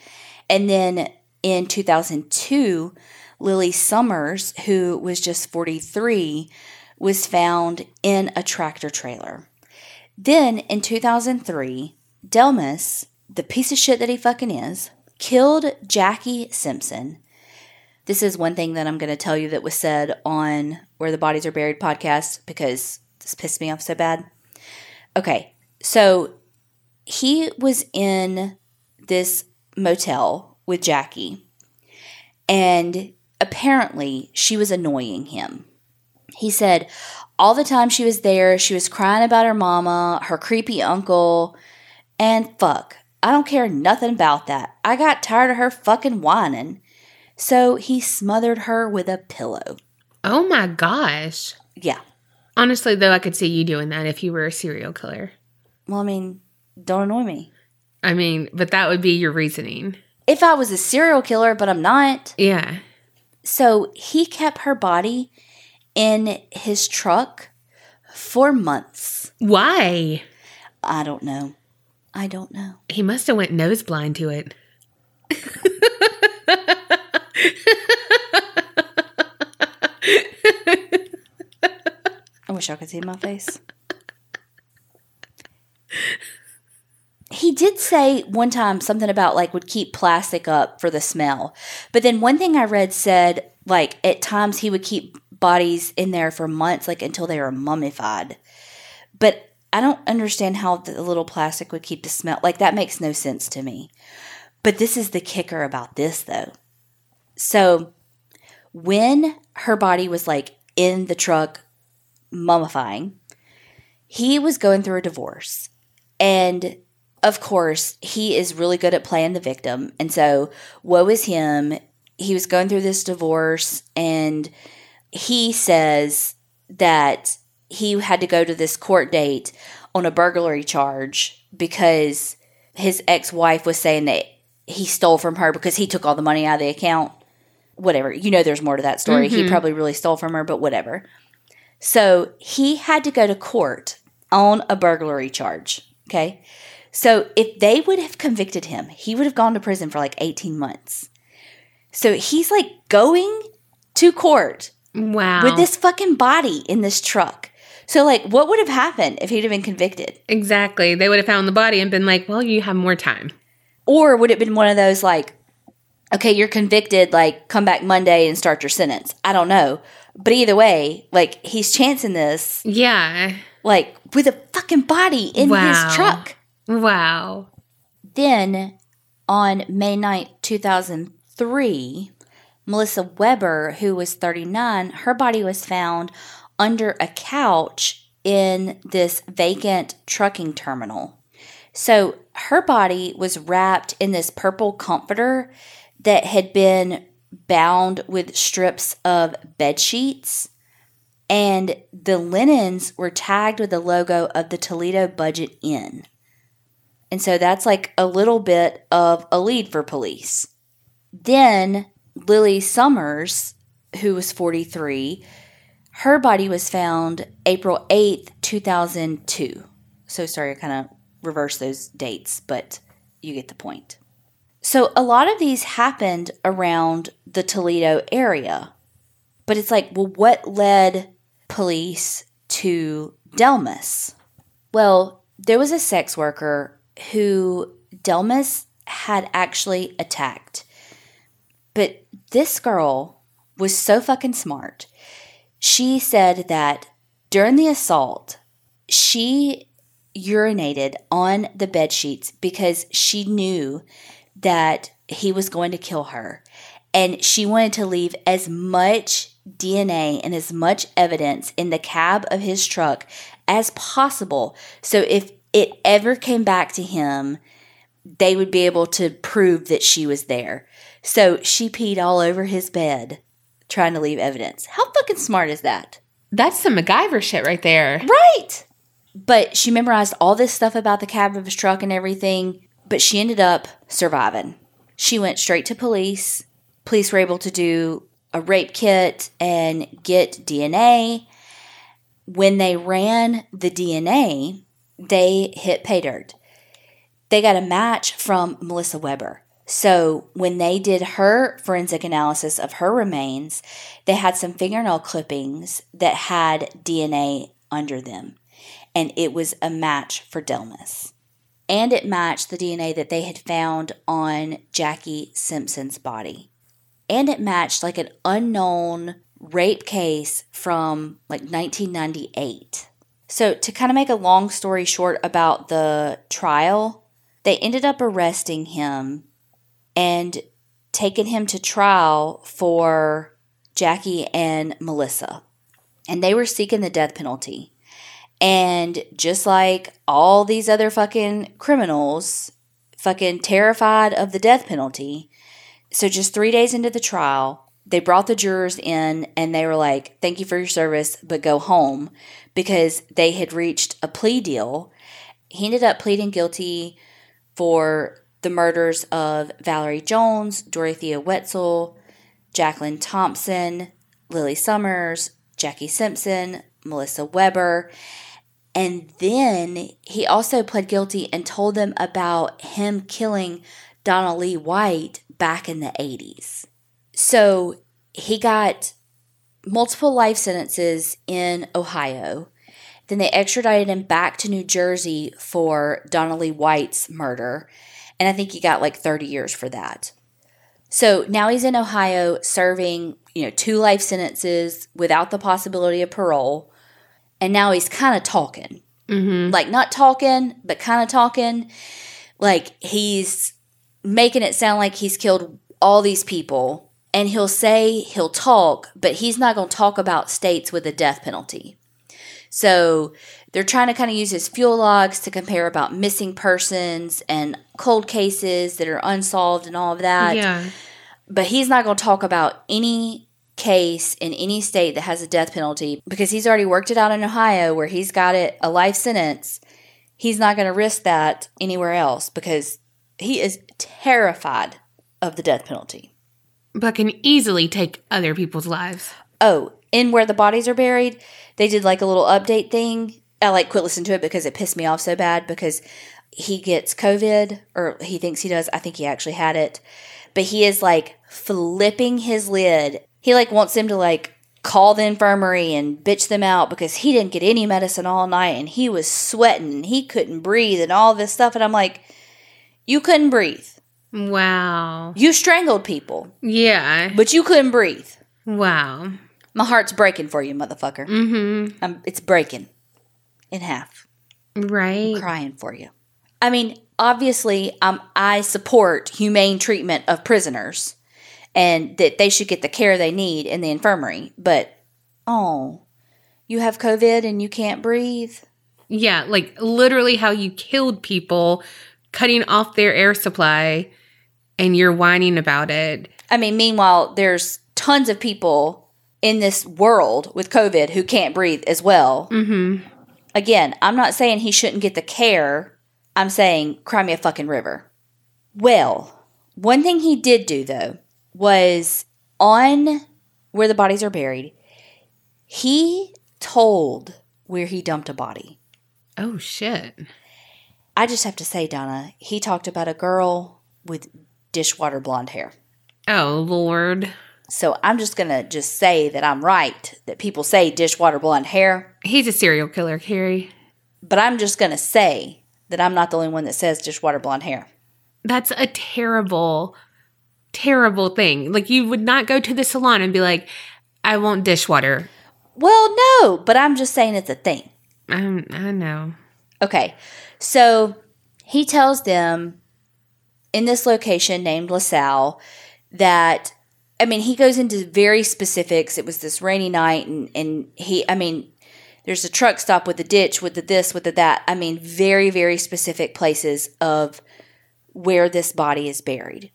And then in 2002, Lily Summers, who was just 43, was found in a tractor trailer. Then in 2003, Dellmus, the piece of shit that he fucking is, killed Jackie Simpson. This is one thing that I'm going to tell you that was said on Where the Bodies Are Buried podcast because this pissed me off so bad. Okay, so he was in this motel with Jackie, and apparently she was annoying him. He said all the time she was there, she was crying about her mama, her creepy uncle, and fuck, I don't care nothing about that. I got tired of her fucking whining. So he smothered her with a pillow. Oh my gosh. Yeah. Honestly, though, I could see you doing that if you were a serial killer. Well, I mean, don't annoy me. I mean, but that would be your reasoning. If I was a serial killer, but I'm not. Yeah. So he kept her body in his truck for months. Why? I don't know. I don't know. He must have went nose blind to it. I wish I could see my face. He did say one time something about like would keep plastic up for the smell. But then one thing I read said like at times he would keep bodies in there for months like until they were mummified. But I don't understand how the little plastic would keep the smell. Like that makes no sense to me. But this is the kicker about this though. So when her body was like in the truck mummifying, he was going through a divorce. And of course, he is really good at playing the victim. And so, woe is him. He was going through this divorce, and he says that he had to go to this court date on a burglary charge because his ex wife was saying that he stole from her because he took all the money out of the account. Whatever. You know, there's more to that story. He mm-hmm. probably really stole from her, but whatever. So he had to go to court on a burglary charge. Okay. So if they would have convicted him, he would have gone to prison for like 18 months. So he's like going to court Wow. with this fucking body in this truck. So, like, what would have happened if he'd have been convicted? Exactly. They would have found the body and been like, well, you have more time. Or would it have been one of those, like, okay, you're convicted, like, come back Monday and start your sentence? I don't know. But either way, like, he's chancing this, Yeah. like, with a fucking body in Wow. his truck. Wow. Then on May 9th, 2003, Melissa Weber, who was 39, her body was found under a couch in this vacant trucking terminal. So her body was wrapped in this purple comforter that had been bound with strips of bed sheets. And the linens were tagged with the logo of the Toledo Budget Inn. And so that's like a little bit of a lead for police. Then Lily Summers, who was 43, her body was found April 8th, 2002. So sorry, I kind of reversed those dates, but you get the point. So a lot of these happened around the Toledo area. But it's like, well, what led police to Dellmus? Well, there was a sex worker who Dellmus had actually attacked. But this girl was so fucking smart. She said that during the assault, she urinated on the bed sheets because she knew that he was going to kill her. And she wanted to leave as much DNA and as much evidence in the cab of his truck as possible. So if it ever came back to him, they would be able to prove that she was there. So she peed all over his bed trying to leave evidence. How fucking smart is that? That's some MacGyver shit right there. Right. But she memorized all this stuff about the cab of his truck and everything, but she ended up surviving. She went straight to police. Police were able to do a rape kit and get DNA. When they ran the DNA, they hit pay dirt. They got a match from Melissa Weber. So when they did her forensic analysis of her remains, they had some fingernail clippings that had DNA under them. And it was a match for Dellmus. And it matched the DNA that they had found on Jackie Simpson's body. And it matched like an unknown rape case from like 1998. So, to kind of make a long story short about the trial, they ended up arresting him and taking him to trial for Jackie and Melissa. And they were seeking the death penalty. And just like all these other fucking criminals, fucking terrified of the death penalty. So just three days into the trial, they brought the jurors in and they were like, thank you for your service, but go home because they had reached a plea deal. He ended up pleading guilty for the murders of Valerie Jones, Dorothea Wetzel, Jacqueline Thompson, Lily Summers, Jackie Simpson, Melissa Weber. And then he also pled guilty and told them about him killing Donna Lee White back in the 80s. So he got multiple life sentences in Ohio. Then they extradited him back to New Jersey for Donna Lee White's murder. And I think he got like 30 years for that. So now he's in Ohio serving, you know, two life sentences without the possibility of parole. And now he's kind of talking. Mm-hmm. Like not talking, but kind of talking. Like he's making it sound like he's killed all these people. And he'll say he'll talk, but he's not going to talk about states with a death penalty. So they're trying to kind of use his fuel logs to compare about missing persons and cold cases that are unsolved and all of that. yeah. But he's not going to talk about any case in any state that has a death penalty because he's already worked it out in Ohio where he's got it a life sentence. He's not going to risk that anywhere else because he is terrified of the death penalty. But can easily take other people's lives. Oh, in where the bodies are buried, they did like a little update thing. I like quit listening to it because it pissed me off so bad because he gets COVID or he thinks he does. I think he actually had it. But he is like flipping his lid. He like wants them to like call the infirmary and bitch them out because he didn't get any medicine all night and he was sweating and he couldn't breathe and all this stuff. And I'm like, you couldn't breathe. Wow. You strangled people, Yeah. but you couldn't breathe. Wow. My heart's breaking for you, motherfucker. Mm-hmm. Um, it's breaking in half. Right. Crying for you. I mean, obviously, um, I support humane treatment of prisoners and that they should get the care they need in the infirmary. But, oh, you have COVID and you can't breathe? Yeah, like literally how you killed people, cutting off their air supply, and you're whining about it. I mean, meanwhile, there's tons of people in this world with COVID who can't breathe as well. Mm-hmm. Again, I'm not saying he shouldn't get the care. I'm saying cry me a fucking river. Well, one thing he did do though was on where the bodies are buried, he told where he dumped a body. Oh shit. I just have to say, Donna, he talked about a girl with dishwater blonde hair. Oh lord. So I'm just going to just say that I'm right that people say dishwater blonde hair, He's a serial killer, Kerri. but I'm just going to say that I'm not the only one that says dishwater blonde hair. That's a terrible, terrible thing. Like you would not go to the salon and be like, I want dishwater. Well, no, but I'm just saying it's a thing. Um, I know. Okay, so he tells them in this location named LaSalle that, I mean, he goes into very specifics. It was this rainy night, and, and he, I mean, there's a truck stop with a ditch, with the this, with the that. I mean, very, very specific places of where this body is buried.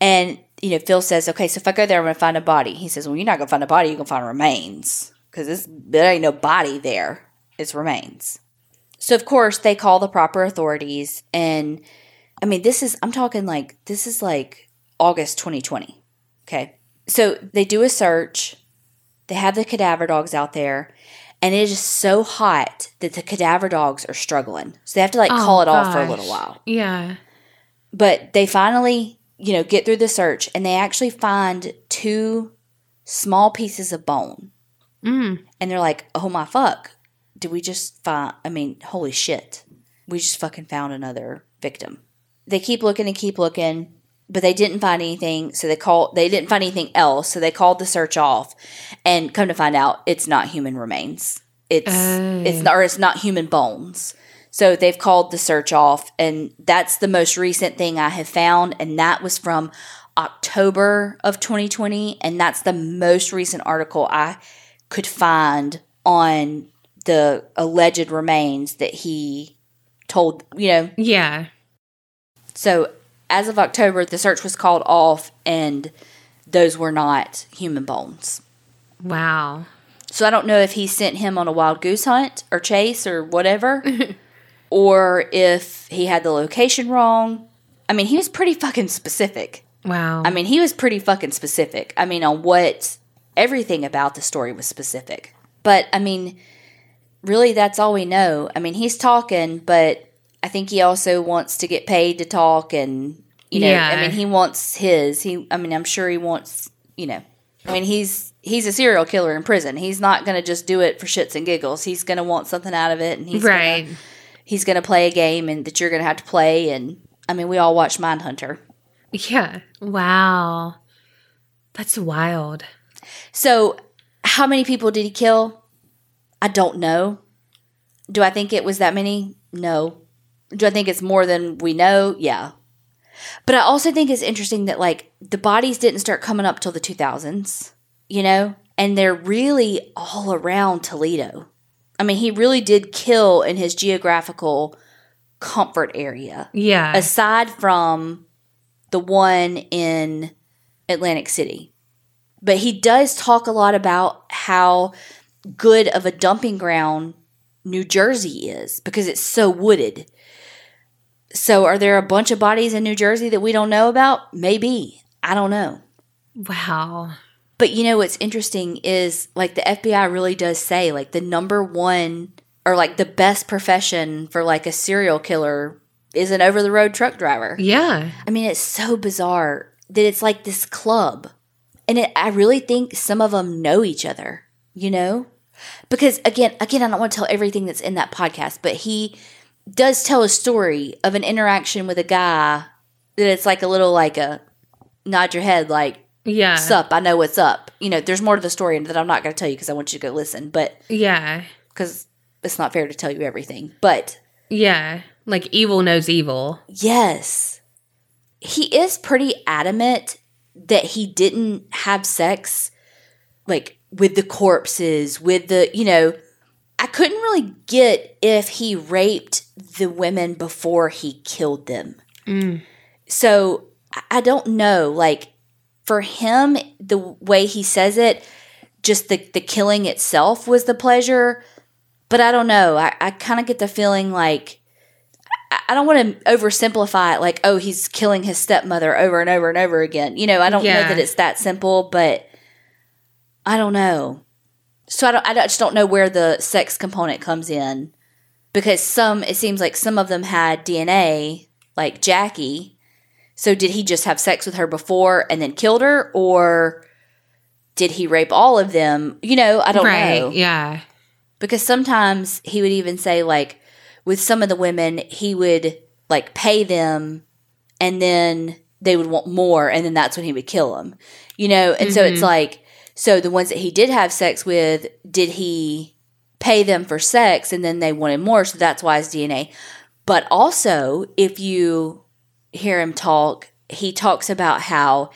And, you know, Phil says, okay, so if I go there, I'm going to find a body. He says, well, you're not going to find a body, you're going to find remains because there ain't no body there. It's remains. So of course they call the proper authorities and I mean this is I'm talking like this is like August 2020. Okay. So they do a search. They have the cadaver dogs out there and it is so hot that the cadaver dogs are struggling. So they have to like Oh, call it off for a little while. Yeah. But they finally, you know, get through the search and they actually find two small pieces of bone. Mm. And they're like, oh my fuck. Did we just find, I mean, holy shit. We just fucking found another victim. They keep looking and keep looking, but they didn't find anything. So they called, they didn't find anything else. So they called the search off and come to find out it's not human remains. It's, Oh. it's not, or it's not human bones. So they've called the search off. And that's the most recent thing I have found. And that was from October of 2020. And that's the most recent article I could find on the alleged remains that he told, you know. Yeah. So as of October, the search was called off and those were not human bones. Wow. So I don't know if he sent him on a wild goose hunt or chase or whatever, or if he had the location wrong. I mean, he was pretty fucking specific. Wow. I mean, he was pretty fucking specific. I mean, on what everything about the story was specific. But I mean, really, that's all we know. I mean, he's talking, but I think he also wants to get paid to talk, and you know, Yeah. I mean, he wants his. He, I mean, I'm sure he wants, you know, I mean, he's he's a serial killer in prison. He's not going to just do it for shits and giggles. He's going to want something out of it, and he's right. Gonna, he's going to play a game, and that you're going to have to play. And I mean, we all watch Mindhunter. Yeah. Wow. That's wild. So, how many people did he kill? I don't know. Do I think it was that many? No. Do I think it's more than we know? Yeah. But I also think it's interesting that like the bodies didn't start coming up till the 2000s, you know? And they're really all around Toledo. I mean, he really did kill in his geographical comfort area, Yeah. aside from the one in Atlantic City. But he does talk a lot about how good of a dumping ground New Jersey is because it's so wooded. So, are there a bunch of bodies in New Jersey that we don't know about? Maybe. I don't know. wow. But you know what's interesting is like the FBI really does say like the number one or like the best profession for like a serial killer is an over the road truck driver. Yeah. I mean, it's so bizarre that it's like this club. And it, I really think some of them know each other, you know? Because again, again, I don't want to tell everything that's in that podcast, but he does tell a story of an interaction with a guy that it's like a little like a nod your head like Yeah. sup, I know what's up. You know, there's more to the story that I'm not going to tell you because I want you to go listen, but Yeah. because it's not fair to tell you everything. But Yeah. Like evil knows evil. yes, he is pretty adamant that he didn't have sex like with the corpses, with the, you know, I couldn't really get if he raped the women before he killed them. Mm. So I- don't know. Like for him, the way he says it, just the, the killing itself was the pleasure. But I don't know. I, I kind of get the feeling like I- I don't want to oversimplify it like, oh, he's killing his stepmother over and over and over again. You know, I don't Yeah. know that it's that simple, but I don't know. So I don't I just don't know where the sex component comes in because some it seems like some of them had DNA, like Jackie. So did he just have sex with her before and then killed her or did he rape all of them? You know, I don't right. know Yeah. because sometimes he would even say like with some of the women he would like pay them and then they would want more and then that's when he would kill them you know and so it's mm-hmm. like so the ones that he did have sex with did he pay them for sex? And then they wanted more so that's why his dna but also if you hear him talk he talks about how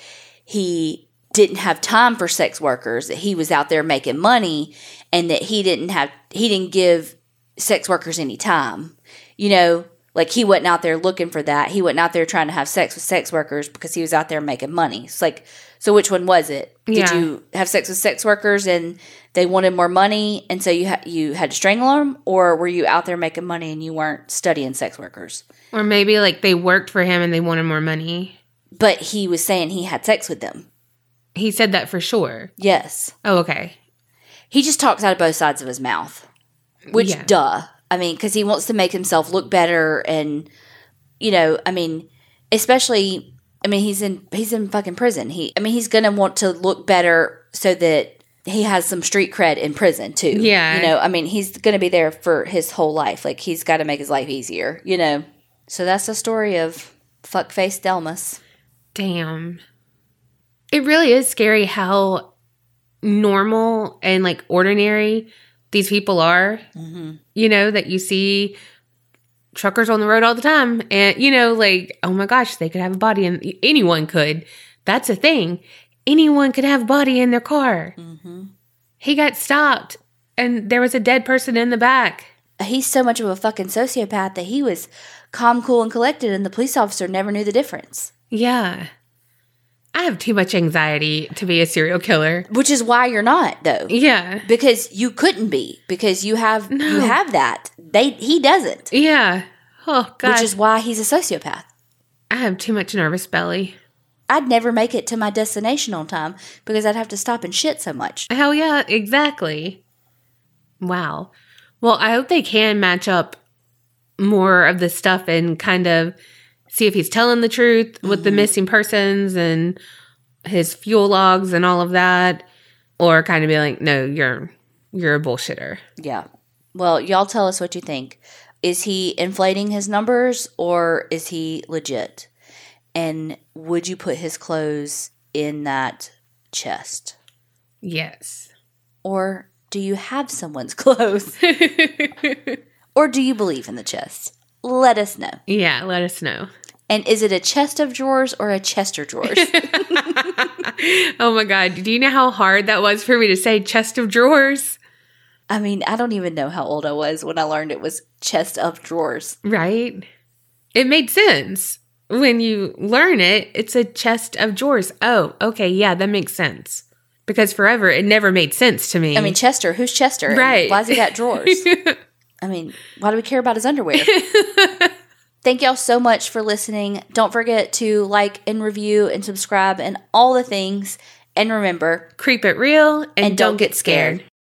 he didn't have time for sex workers that he was out there making money and that he didn't have he didn't give sex workers any time. You know like he wasn't out there looking for that. He wasn't out there trying to have sex with sex workers because he was out there making money. It's like so which one was it did Yeah. you have sex with sex workers and they wanted more money and so you ha- you had to strangle them or were you out there making money and you weren't studying sex workers Or maybe like they worked for him and they wanted more money. but he was saying he had sex with them He said that for sure. yes Oh, okay. he just talks out of both sides of his mouth. Which, Yeah. duh. I mean, because he wants to make himself look better, and you know, I mean, especially, I mean, he's in he's in fucking prison. He, I mean, he's gonna want to look better so that he has some street cred in prison too. Yeah. you know, I mean, he's gonna be there for his whole life. Like he's got to make his life easier. You know, so that's the story of fuckface Dellmus. Damn. It really is scary how normal and like ordinary these people are. Mm-hmm. You know, that you see truckers on the road all the time. And, you know, like, oh my gosh, they could have a body and anyone could. That's a thing. Anyone could have a body in their car. Mm-hmm. He got stopped and there was a dead person in the back. He's so much of a fucking sociopath that he was calm, cool, and collected, and the police officer never knew the difference. Yeah. I have too much anxiety to be a serial killer. Which is why you're not, though. Yeah. because you couldn't be because you have you have that they he doesn't Yeah. Oh god. which is why he's a sociopath I have too much nervous belly. i'd never make it to my destination on time because i'd have to stop and shit so much Hell yeah, exactly. Wow. Well, I hope they can match up more of the stuff and kind of see if he's telling the truth with the mm-hmm. missing persons and his fuel logs and all of that or kind of be like, "No, you're you're a bullshitter." yeah. Well y'all tell us what you think. Is he inflating his numbers or is he legit? And would you put his clothes in that chest? Yes. or do you have someone's clothes? Or do you believe in the chest? Let us know. Yeah, let us know. And is it a chest of drawers or a Chester drawers? oh my god, do you know how hard that was for me to say chest of drawers? I mean, I don't even know how old I was when I learned it was chest of drawers. Right? It made sense. When you learn it, it's a chest of drawers. Oh, okay. Yeah, that makes sense. Because forever, it never made sense to me. I mean, Chester, who's Chester? Right. Why's he got drawers? I mean, why do we care about his underwear? Thank y'all so much for listening. Don't forget to like and review and subscribe and all the things. And remember, creep it real and, And don't, don't get scared. scared.